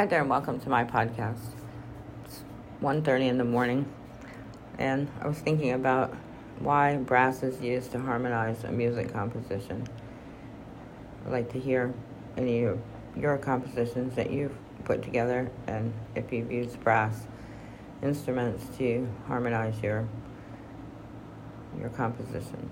Hi there, and welcome to my podcast. It's 1.30 in the morning, and I was thinking about why brass is used to harmonize a music composition. I'd like to hear any of your compositions that you've put together, and if you've used brass instruments to harmonize your your composition.